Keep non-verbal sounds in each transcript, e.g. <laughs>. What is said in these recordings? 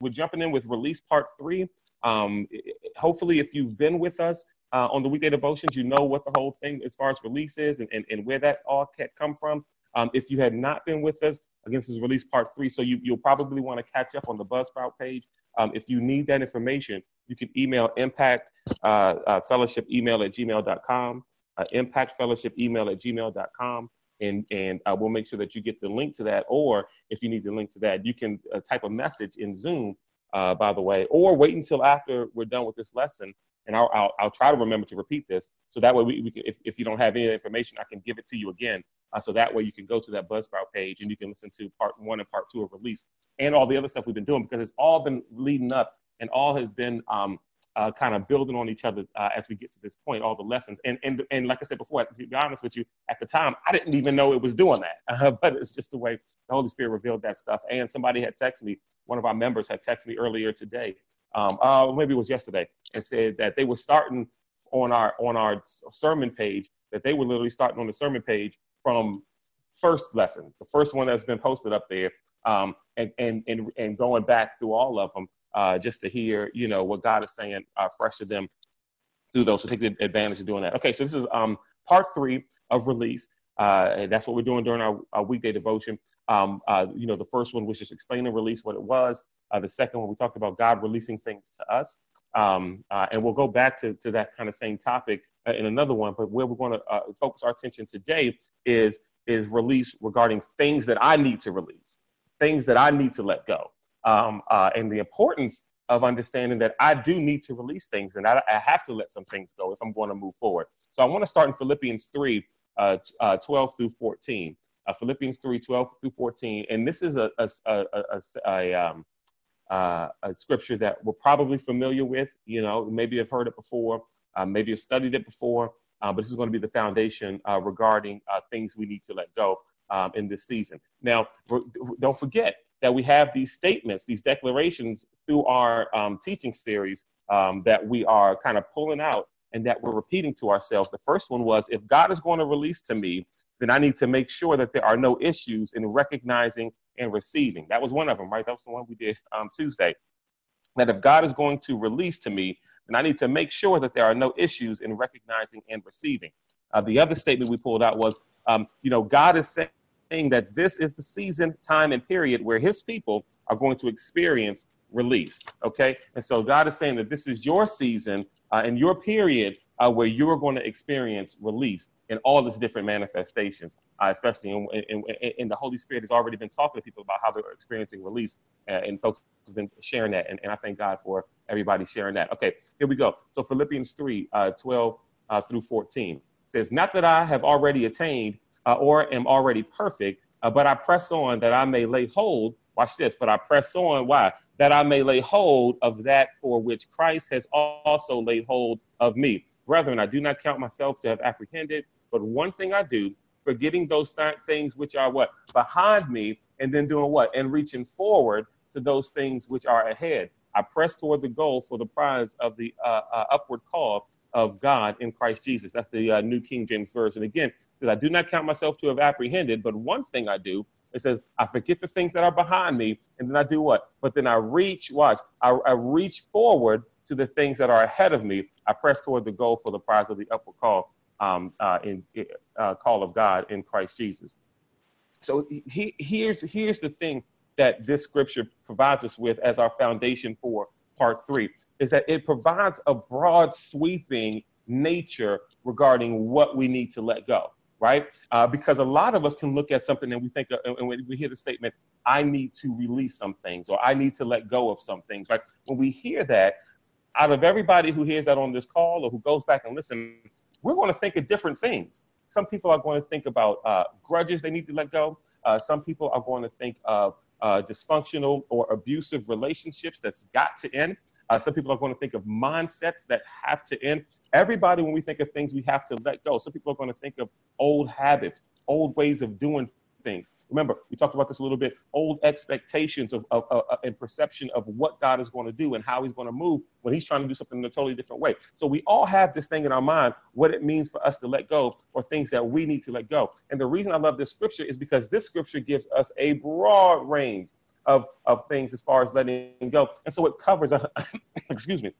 we're jumping in with release part three. Um, hopefully, if you've been with us uh, on the weekday devotions, you know what the whole thing as far as release is and, and, and where that all can come from. Um, if you had not been with us, again, this is release part three, so you, you'll probably want to catch up on the Buzzsprout page. Um, if you need that information, you can email impact uh, uh, fellowship email at gmail.com, uh, impact fellowship email at gmail.com and and uh, we'll make sure that you get the link to that. Or if you need the link to that, you can uh, type a message in Zoom, uh, by the way, or wait until after we're done with this lesson, and I'll I'll, I'll try to remember to repeat this, so that way we, we can, if if you don't have any information, I can give it to you again. Uh, so that way you can go to that Buzzsprout page and you can listen to part one and part two of release and all the other stuff we've been doing because it's all been leading up and all has been um, uh, kind of building on each other uh, as we get to this point, all the lessons. And, and, and like I said before, to be honest with you, at the time, I didn't even know it was doing that. <laughs> Uh, but it's just the way the Holy Spirit revealed that stuff. And somebody had texted me, one of our members had texted me earlier today, um, uh, maybe it was yesterday, and said that they were starting on our, on our sermon page, that they were literally starting on the sermon page from first lesson, the first one that's been posted up there, um, and, and, and, and going back through all of them uh, just to hear, you know, what God is saying uh, fresh to them through those. So take the advantage of doing that. Okay, so this is um, part three of release. Uh, that's what we're doing during our, our weekday devotion. Um, uh, you know, the first one was just explaining release, what it was. Uh, the second one, we talked about God releasing things to us. Um, uh, and we'll go back to, to that kind of same topic uh, in another one. But where we're going to uh, focus our attention today is, is release regarding things that I need to release, things that I need to let go um, uh, and the importance of understanding that I do need to release things and I, I, have to let some things go if I'm going to move forward. So I want to start in Philippians 3 uh, uh, 12 through 14. Uh, Philippians 3 12 through 14. And this is a, a, a, a, um, uh, a scripture that we're probably familiar with. You know, maybe you've heard it before, uh, maybe you've studied it before, uh, but this is going to be the foundation regarding things we need to let go um, in this season. Now, don't forget, that we have these statements, these declarations through our um, teaching series um, that we are kind of pulling out and that we're repeating to ourselves. The first one was if God is going to release to me, then I need to make sure that there are no issues in recognizing and receiving. That was one of them, right? That was the one we did um, Tuesday. That if God is going to release to me, then I need to make sure that there are no issues in recognizing and receiving. Uh, the other statement we pulled out was, um, you know, God is saying saying that this is the season, time, and period where his people are going to experience release. Okay? And so God is saying that this is your season uh, and your period uh, where you're going to experience release in all its different manifestations, uh, especially in, in, in, the Holy Spirit has already been talking to people about how they're experiencing release, uh, and folks have been sharing that. And, and, I thank God for everybody sharing that. Okay, here we go. So Philippians 3 uh, 12 uh, through 14 says, Not that I have already attained uh, or am already perfect, uh, but I press on that I may lay hold. Watch this, but I press on. Why? That I may lay hold of that for which Christ has also laid hold of me. Brethren, I do not count myself to have apprehended, but one thing I do, forgetting those th- things which are what? Behind me, and then doing what? And reaching forward to those things which are ahead. I press toward the goal for the prize of the uh, uh, upward call of God in Christ Jesus. That's the uh, New King James Version. Again, says, I do not count myself to have apprehended, but one thing I do, it says, I forget the things that are behind me, and then I do what? But then I reach, watch, I, I reach forward to the things that are ahead of me. I press toward the goal for the prize of the upward call, um, uh, in uh, call of God in Christ Jesus. So he, here's here's the thing that this scripture provides us with as our foundation for part three is that it provides a broad sweeping nature regarding what we need to let go right? Uh, because a lot of us can look at something and we think uh, and we hear the statement i need to release some things or i need to let go of some things right? When we hear that out of everybody who hears that on this call or who goes back and listen we're going to think of different things. Some people are going to think about uh, grudges they need to let go. Uh, some people are going to think of uh, dysfunctional or abusive relationships that's got to end uh, some people are going to think of mindsets that have to end. Everybody, when we think of things we have to let go, some people are going to think of old habits, old ways of doing things. Remember, we talked about this a little bit old expectations of, of, of, and perception of what God is going to do and how he's going to move when he's trying to do something in a totally different way. So we all have this thing in our mind, what it means for us to let go or things that we need to let go. And the reason I love this scripture is because this scripture gives us a broad range of, of things as far as letting go. And so it covers, a, <laughs> excuse me,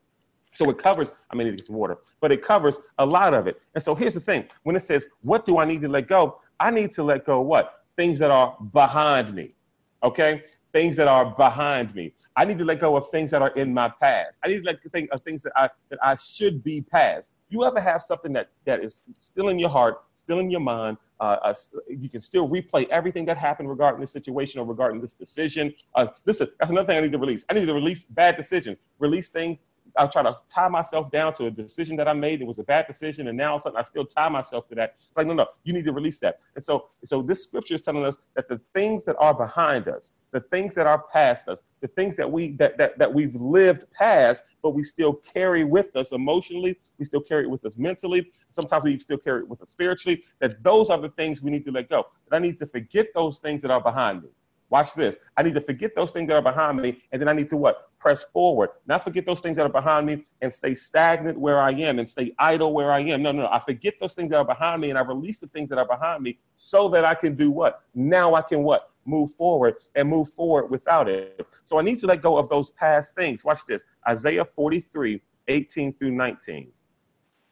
so it covers, I may need to get some water, but it covers a lot of it. And so here's the thing when it says, what do I need to let go? I need to let go what? Things that are behind me. Okay? Things that are behind me. I need to let go of things that are in my past. I need to let go of things that I that I should be past. You ever have something that that is still in your heart, still in your mind? Uh, uh, you can still replay everything that happened regarding this situation or regarding this decision. Uh, listen, that's another thing I need to release. I need to release bad decisions, release things I'll try to tie myself down to a decision that I made. It was a bad decision, and now all of a sudden I still tie myself to that. It's like, no, no, you need to release that. And so, so this scripture is telling us that the things that are behind us, the things that are past us, the things that we that that, that we've lived past, but we still carry with us emotionally, we still carry it with us mentally. Sometimes we still carry it with us spiritually. That those are the things we need to let go. That I need to forget those things that are behind me. Watch this. I need to forget those things that are behind me, and then I need to what? Press forward. Not forget those things that are behind me and stay stagnant where I am and stay idle where I am. No, no, no. I forget those things that are behind me and I release the things that are behind me so that I can do what? Now I can what? Move forward and move forward without it. So I need to let go of those past things. Watch this. Isaiah 43, 18 through 19.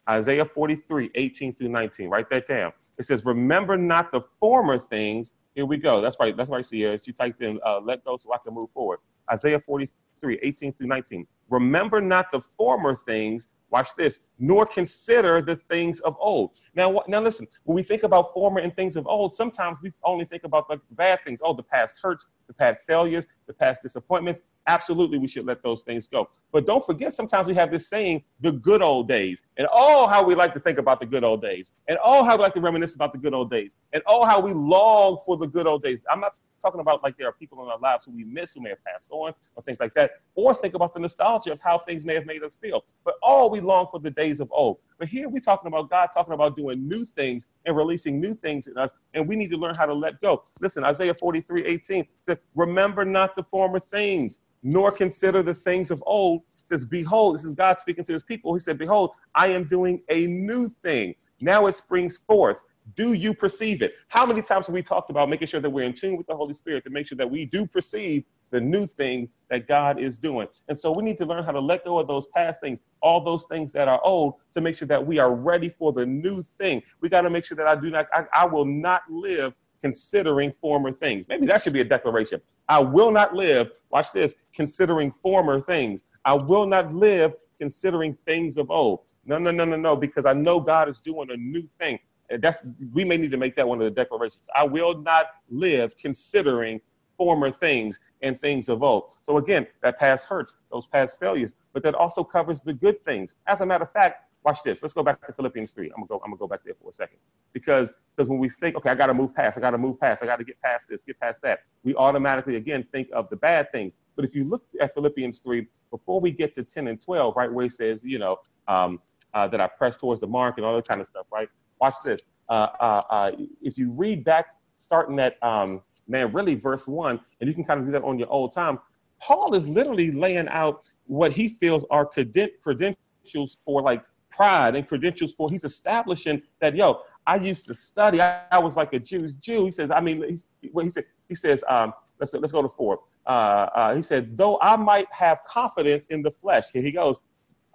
Isaiah 43, 18 through 19. Write that down. It says, Remember not the former things, here we go. That's right. That's right. See here. She typed in uh, let go so I can move forward. Isaiah 43, 18 through 19. Remember not the former things. Watch this. Nor consider the things of old. Now, now listen. When we think about former and things of old, sometimes we only think about the bad things. Oh, the past hurts, the past failures, the past disappointments. Absolutely, we should let those things go. But don't forget, sometimes we have this saying, the good old days. And oh, how we like to think about the good old days. And oh, how we like to reminisce about the good old days. And oh, how we long for the good old days. I'm not talking about like there are people in our lives who we miss who may have passed on or things like that. Or think about the nostalgia of how things may have made us feel. But oh, we long for the days of old. But here we're talking about God talking about doing new things and releasing new things in us. And we need to learn how to let go. Listen, Isaiah 43, 18 said, Remember not the former things nor consider the things of old. It says, Behold, this is God speaking to his people. He said, Behold, I am doing a new thing. Now it springs forth. Do you perceive it? How many times have we talked about making sure that we're in tune with the Holy Spirit to make sure that we do perceive the new thing that God is doing? And so we need to learn how to let go of those past things, all those things that are old, to make sure that we are ready for the new thing. We got to make sure that I do not, I, I will not live considering former things. Maybe that should be a declaration. I will not live, watch this, considering former things. I will not live considering things of old. No, no, no, no, no, because I know God is doing a new thing. That's we may need to make that one of the declarations. I will not live considering former things and things of old. So again, that past hurts, those past failures, but that also covers the good things. As a matter of fact, Watch this. Let's go back to Philippians 3. I'm gonna go, I'm gonna go back there for a second. Because because when we think, okay, I gotta move past, I gotta move past, I gotta get past this, get past that, we automatically again think of the bad things. But if you look at Philippians 3, before we get to 10 and 12, right, where he says, you know, um, uh, that I press towards the mark and all that kind of stuff, right? Watch this. Uh, uh, uh if you read back, starting at um, man, really verse one, and you can kind of do that on your old time. Paul is literally laying out what he feels are credentials for like pride and credentials for. He's establishing that, yo, I used to study. I, I was like a Jewish Jew. He says, I mean, he, well, he said, he says, um, let's let's go to four. Uh, uh, he said, though I might have confidence in the flesh. Here he goes.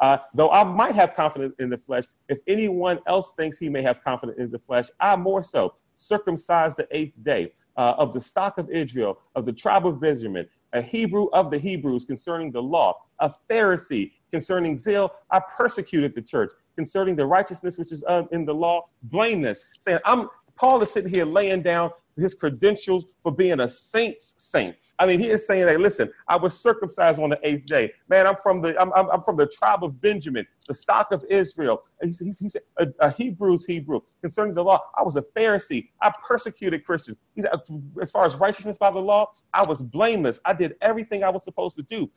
Uh, though I might have confidence in the flesh, if anyone else thinks he may have confidence in the flesh, I more so. Circumcised the eighth day, uh, of the stock of Israel, of the tribe of Benjamin, a Hebrew of the Hebrews concerning the law, a Pharisee concerning zeal, I persecuted the church. Concerning the righteousness which is uh, in the law, blameless. Saying, I'm Paul is sitting here laying down his credentials for being a saint's saint. I mean, he is saying that, listen, I was circumcised on the eighth day. Man, I'm from the I'm, I'm, I'm from the tribe of Benjamin, the stock of Israel. He's, he's, he's a, a, Hebrew's Hebrew. Concerning the law, I was a Pharisee. I persecuted Christians. As far as righteousness by the law, I was blameless. I did everything I was supposed to do.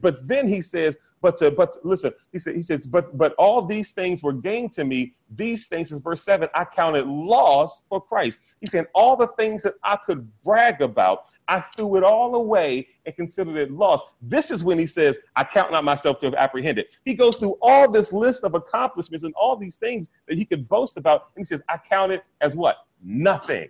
But then he says, but to, but to, listen, he said, he says, but but all these things were gained to me. These things, is verse seven, I counted loss for Christ. He's saying all the things that I could brag about, I threw it all away and considered it loss. This is when he says, I count not myself to have apprehended. He goes through all this list of accomplishments and all these things that he could boast about. And he says, I count it as what? Nothing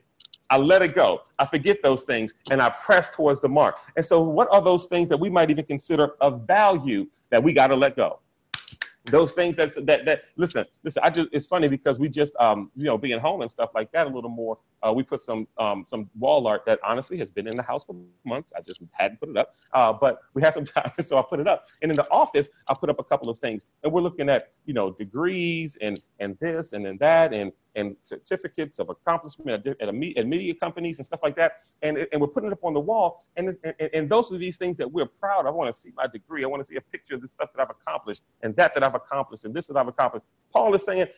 I let it go. I forget those things and I press towards the mark. And so, what are those things that we might even consider of value that we got to let go? those things that's that that listen listen i just it's funny because we just um you know being home and stuff like that a little more uh, we put some um some wall art that honestly has been in the house for months i just hadn't put it up uh but we had some <laughs> time so i put it up and in the office i put up a couple of things and we're looking at you know degrees and and this and then that and and certificates of accomplishment at, a, at media companies and stuff like that. And, and we're putting it up on the wall. And, and, and those are these things that we're proud of. I want to see my degree. I want to see a picture of the stuff that I've accomplished and that that I've accomplished and this that I've accomplished. Paul is saying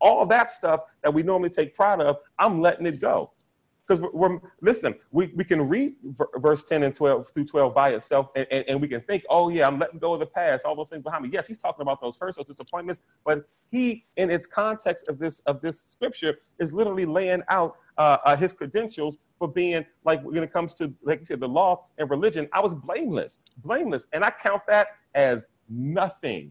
all that stuff that we normally take pride of, I'm letting it go. Because we're, listen, we, we can read verse 10 and 12 through 12 by itself, and, and, and, we can think, oh, yeah, I'm letting go of the past, all those things behind me. Yes, he's talking about those hurts, those disappointments, but he, in its context of this of this scripture, is literally laying out uh, uh, his credentials for being like when it comes to, like you said, the law and religion. I was blameless, blameless, and I count that as nothing.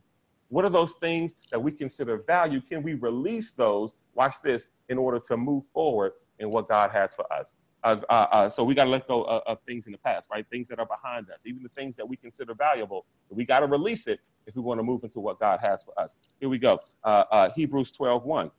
What are those things that we consider value? Can we release those? Watch this in order to move forward in what God has for us. Uh, uh, uh, so we got to let go of, of, things in the past, right? Things that are behind us, even the things that we consider valuable. We got to release it if we want to move into what God has for us. Here we go. Uh, uh, Hebrews 12, 1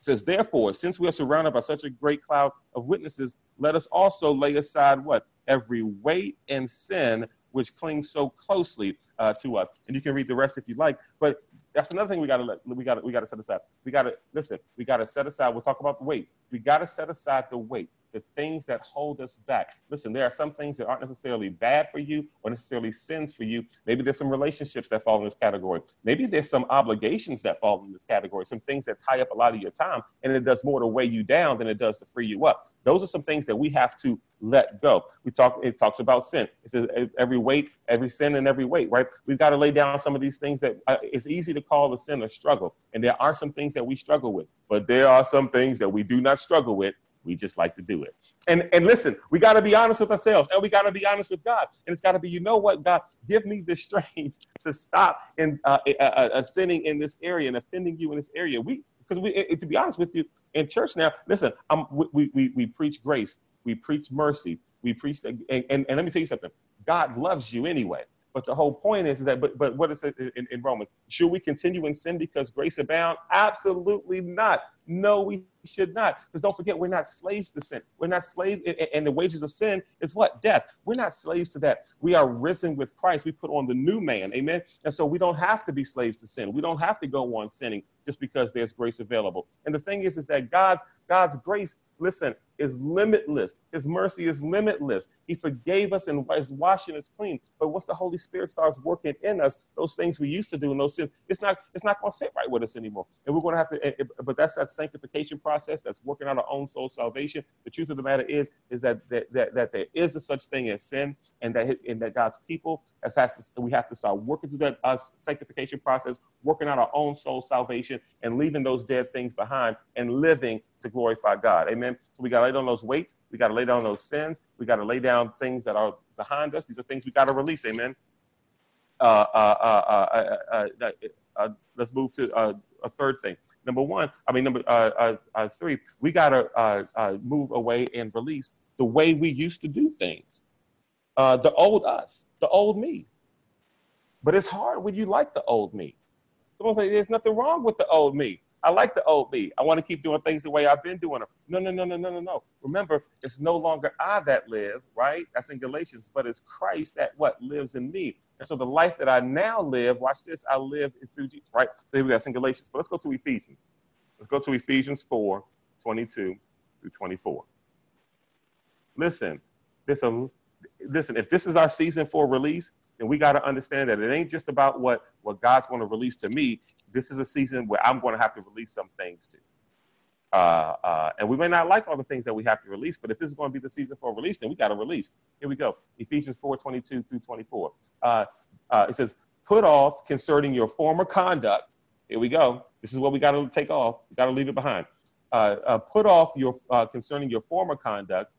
says, Therefore, since we are surrounded by such a great cloud of witnesses, let us also lay aside what? Every weight and sin which clings so closely uh, to us. And you can read the rest if you like. But that's another thing we got to let we got to we got to set aside. We got to listen. We got to set aside. We'll talk about the weight. We got to set aside the weight the things that hold us back. Listen, there are some things that aren't necessarily bad for you or necessarily sins for you. Maybe there's some relationships that fall in this category. Maybe there's some obligations that fall in this category, some things that tie up a lot of your time, and it does more to weigh you down than it does to free you up. Those are some things that we have to let go. We talk. It talks about sin. It says every weight, every sin, and every weight. Right? We've got to lay down some of these things that uh, it's easy to call a sin a struggle, and there are some things that we struggle with, but there are some things that we do not struggle with we just like to do it. And and listen, we got to be honest with ourselves, and we got to be honest with God. And it's got to be, you know what, God, give me the <laughs> strength to stop in uh, uh, uh, sinning in this area and offending you in this area. We because we, it, to be honest with you, in church now, listen, um, we, we we preach grace, we preach mercy, we preach, and, and, and let me tell you something. God loves you anyway. But the whole point is that, but, but what is it in, in Romans? Should we continue in sin because grace abound? Absolutely not. No, we should not. Because don't forget, we're not slaves to sin. We're not slaves, and the wages of sin is what? Death. We're not slaves to that. We are risen with Christ. We put on the new man. Amen. And so we don't have to be slaves to sin. We don't have to go on sinning just because there's grace available. And the thing is, is that God's God's grace, listen, is limitless. His mercy is limitless. He forgave us and is washing us clean. But once the Holy Spirit starts working in us, those things we used to do and those sins, it's not it's not going to sit right with us anymore. And we're going to have to. But that's that sanctification process. That's working out our own soul salvation. The truth of the matter is is that that that, that there is a such thing as sin, and that and that God's people as has to, we have to start working through that uh, sanctification process, working out our own soul salvation, and leaving those dead things behind and living to glorify God. Amen. So we got to lay down those weights. We got to lay down those sins. We got to lay down things that are behind us. These are things we got to release. Amen. Uh, uh, uh, let's move to a third thing. Number one, I mean, number three, we got to move away and release the way we used to do things. the old us, the old me. But it's hard when you like the old me. Someone say, there's nothing wrong with the old me. I like the old me. I want to keep doing things the way I've been doing them. No, no, no, no, no, no, no. Remember, it's no longer I that live, right? That's in Galatians, but it's Christ that what lives in me. And so the life that I now live, watch this, I live through Jesus, right? So here we got in Galatians. But let's go to Ephesians. Let's go to Ephesians 4, 22 through 24. Listen, this, um, listen, if this is our season for release, then we got to understand that it ain't just about what, what God's going to release to me this is a season where I'm going to have to release some things to. Uh, uh, and we may not like all the things that we have to release, but if this is going to be the season for release, then we got to release. Here we go. Ephesians 4 22 through 24. Uh, uh, it says, Put off concerning your former conduct. Here we go. This is what we got to take off. We got to leave it behind. Uh, uh, put off your concerning your former conduct,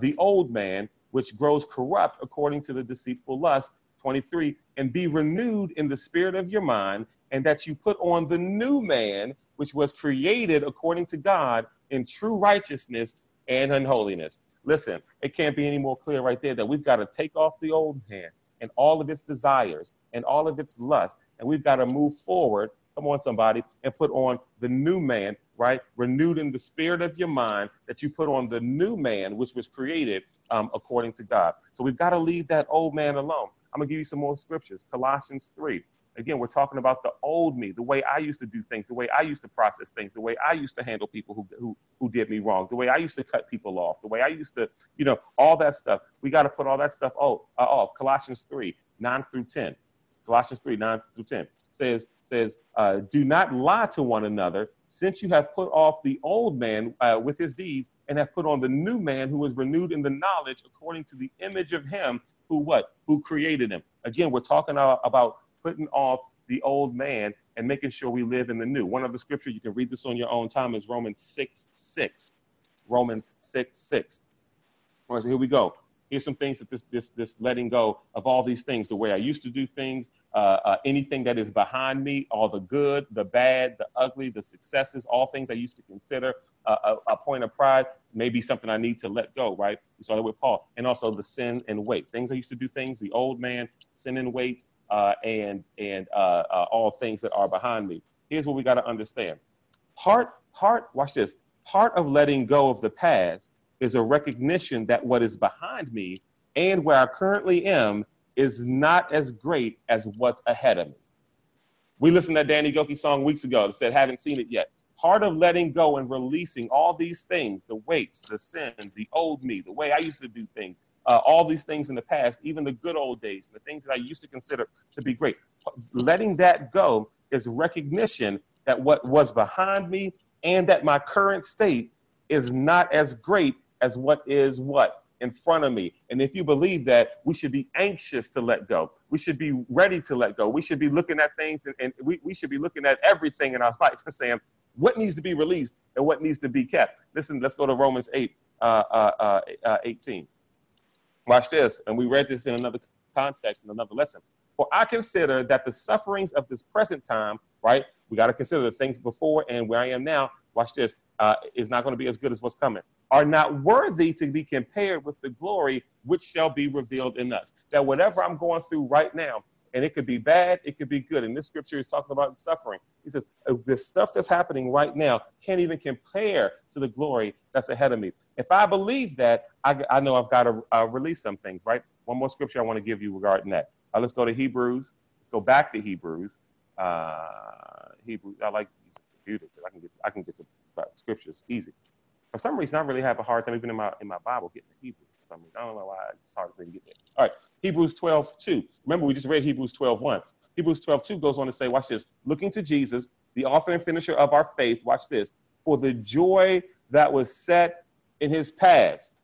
the old man, which grows corrupt according to the deceitful lust. 23. And be renewed in the spirit of your mind and that you put on the new man, which was created according to God in true righteousness and unholiness. Listen, it can't be any more clear right there that we've got to take off the old man and all of its desires and all of its lust, and we've got to move forward. Come on, somebody, and put on the new man, right? Renewed in the spirit of your mind, that you put on the new man, which was created um, according to God. So we've got to leave that old man alone. I'm gonna give you some more scriptures. Colossians 3. Again, we're talking about the old me, the way I used to do things, the way I used to process things, the way I used to handle people who, who, who did me wrong, the way I used to cut people off, the way I used to, you know, all that stuff. We got to put all that stuff oh, uh, off. Colossians 3, 9 through 10. Colossians 3, 9 through 10 says, says uh, do not lie to one another, since you have put off the old man uh, with his deeds and have put on the new man who is renewed in the knowledge according to the image of him who what? Who created him. Again, we're talking about putting off the old man and making sure we live in the new. One of the scripture, you can read this on your own time, is Romans 6 6. Romans 6 6. All right, so here we go. Here's some things that this, this, this letting go of all these things, the way I used to do things, uh, uh, anything that is behind me, all the good, the bad, the ugly, the successes, all things I used to consider uh, a, a, point of pride, maybe something I need to let go, right? We saw that with Paul. And also the sin and weight. Things I used to do things, the old man, sin and weight, uh, and and uh, uh, all things that are behind me. Here's what we got to understand. Part part watch this. Part of letting go of the past is a recognition that what is behind me and where I currently am is not as great as what's ahead of me. We listened to that Danny Gokey song weeks ago that said, haven't seen it yet. Part of letting go and releasing all these things, the weights, the sin, the old me, the way I used to do things, uh, all these things in the past, even the good old days, the things that I used to consider to be great. Letting that go is recognition that what was behind me and that my current state is not as great as what is what in front of me. And if you believe that, we should be anxious to let go. We should be ready to let go. We should be looking at things and, and we, we should be looking at everything in our <laughs> life and saying, what needs to be released and what needs to be kept. Listen, let's go to Romans 8, uh, uh, uh, 18. Watch this. And we read this in another context, in another lesson. For I consider that the sufferings of this present time, right? We got to consider the things before and where I am now. Watch this. Uh, is not going to be as good as what's coming. Are not worthy to be compared with the glory which shall be revealed in us. That whatever I'm going through right now, and it could be bad, it could be good. And this scripture is talking about suffering. He says, uh, the stuff that's happening right now can't even compare to the glory that's ahead of me. If I believe that, I, I know I've got to uh, release some things, right? One more scripture I want to give you regarding that. Uh, let's go to Hebrews. Let's go back to Hebrews. Uh, Hebrews. I like computer I can get I can get to scriptures easy. For some reason, I really have a hard time even in my in my Bible getting. For some reason, I don't know why it's hard for me to get there. All right, Hebrews 12, 2. Remember, we just read Hebrews 12, 1. Hebrews 12, 2 goes on to say, watch this, looking to Jesus, the author and finisher of our faith, watch this, for the joy that was set in his past.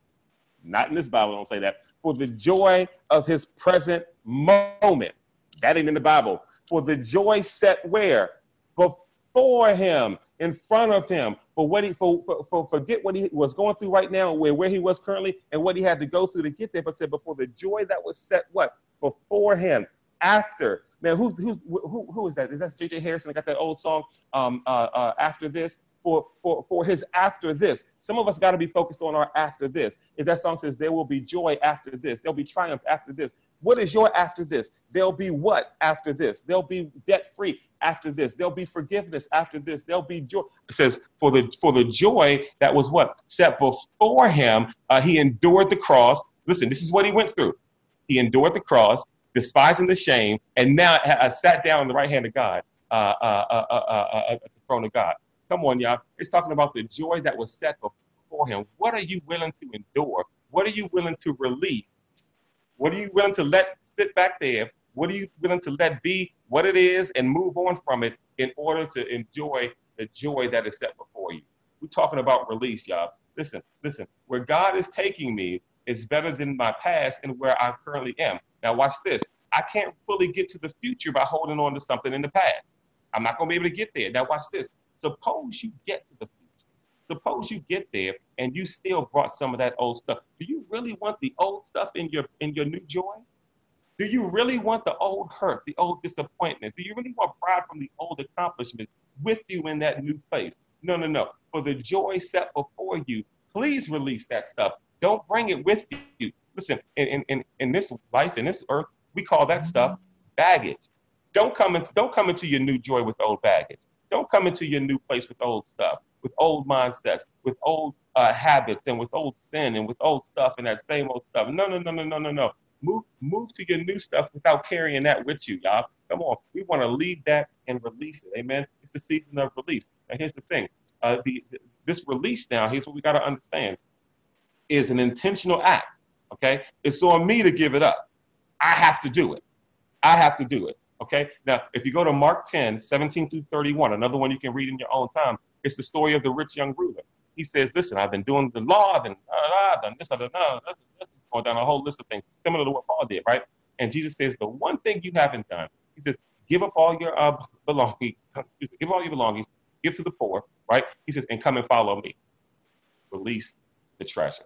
Not in this Bible, don't say that. For the joy of his present moment. That ain't in the Bible. For the joy set where? Before him, in front of him, for what he for, for, for forget what he was going through right now, where, where he was currently, and what he had to go through to get there, but said before the joy that was set what? Before him. After. Now who who's who who is that? Is that JJ Hairston? I got that old song um uh, uh after this for, for, for his after this. Some of us got to be focused on our after this. If that song says, There will be joy after this, there'll be triumph after this. What is your after this? There'll be what after this? There'll be debt free after this. There'll be forgiveness after this. There'll be joy. It says, For the, for the joy that was what? Set before him, uh, he endured the cross. Listen, this is what he went through. He endured the cross, despising the shame, and now uh, sat down on the right hand of God, uh, uh, uh, uh, uh at the throne of God. Come on, y'all. It's talking about the joy that was set before him. What are you willing to endure? What are you willing to release? What are you willing to let sit back there? What are you willing to let be what it is and move on from it in order to enjoy the joy that is set before you? We're talking about release, y'all. Listen, listen. Where God is taking me is better than my past and where I currently am. Now, watch this. I can't fully get to the future by holding on to something in the past. I'm not going to be able to get there. Now, watch this. Suppose you get to the. Suppose you get there and you still brought some of that old stuff. Do you really want the old stuff in your in your new joy? Do you really want the old hurt, the old disappointment? Do you really want pride from the old accomplishments with you in that new place? No, no, no. For the joy set before you, Please release that stuff. Don't bring it with you. Listen, in, in, in this life, in this earth, we call that stuff baggage. Don't come in, don't come into your new joy with old baggage. Don't come into your new place with old stuff, with old mindsets, with old uh, habits, and with old sin, and with old stuff, and that same old stuff. No, no, no, no, no, no, no. Move, move to your new stuff without carrying that with you, y'all. Come on, we want to leave that and release it. Amen. It's the season of release. And here's the thing: uh, the, this release now. Here's what we got to understand: is an intentional act. Okay, it's on me to give it up. I have to do it. I have to do it. Okay. Now, if you go to Mark 10, 17 through 31, another one you can read in your own time, it's the story of the rich young ruler. He says, Listen, I've been doing the law, I've been, uh, I've done this, I've done that, this, going down a whole list of things, similar to what Paul did, right? And Jesus says, The one thing you haven't done, he says, Give up all your uh, belongings, <laughs> give all your belongings, give to the poor, right? He says, And come and follow me. Release the treasure.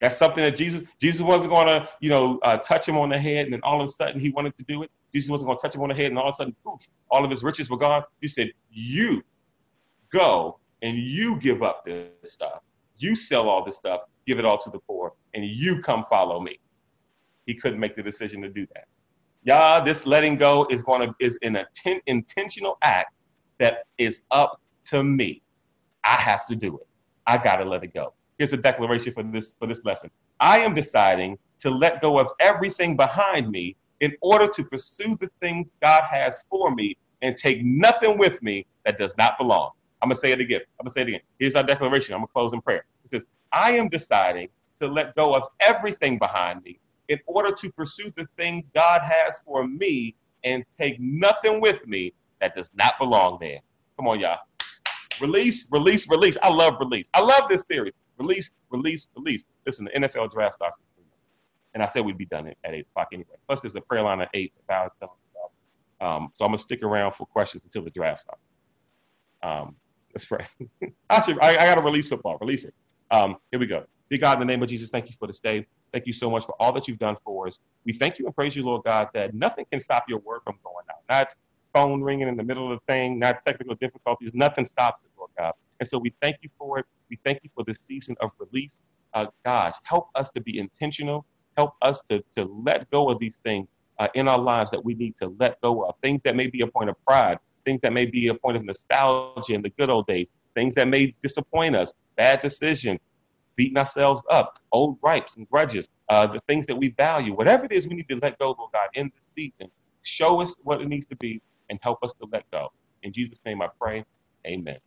That's something that Jesus Jesus wasn't going to you know uh, touch him on the head, and then all of a sudden he wanted to do it. Jesus wasn't going to touch him on the head, and all of a sudden, poof, all of his riches were gone. He said, "You go and you give up this stuff. You sell all this stuff, give it all to the poor, and you come follow me." He couldn't make the decision to do that. Yeah, this letting go is going to is an intent, intentional act that is up to me. I have to do it. I got to let it go. Here's a declaration for this for this lesson. I am deciding to let go of everything behind me in order to pursue the things God has for me and take nothing with me that does not belong. I'm gonna say it again. I'm gonna say it again. Here's our declaration. I'm gonna close in prayer. It says, I am deciding to let go of everything behind me in order to pursue the things God has for me and take nothing with me that does not belong there. Come on, y'all. Release, release, release. I love release. I love this series. Release, release, release. Listen, the NFL draft starts at 3 And I said we'd be done at 8 o'clock anyway. Plus, there's a prayer line at 8 if I was telling you um, So I'm going to stick around for questions until the draft starts. Um, let's pray. <laughs> Actually, I, I got to release football. Release it. Um, here we go. Dear God, in the name of Jesus, thank you for this day. Thank you so much for all that you've done for us. We thank you and praise you, Lord God, that nothing can stop your word from going out. Not phone ringing in the middle of the thing, not technical difficulties. Nothing stops it, Lord God. And so we thank you for it. We thank you for this season of release. Uh, gosh, help us to be intentional. Help us to, to let go of these things uh, in our lives that we need to let go of. Things that may be a point of pride, things that may be a point of nostalgia in the good old days, things that may disappoint us, bad decisions, beating ourselves up, old gripes and grudges, uh, the things that we value, whatever it is we need to let go, Lord God, in this season. Show us what it needs to be and help us to let go. In Jesus' name I pray. Amen.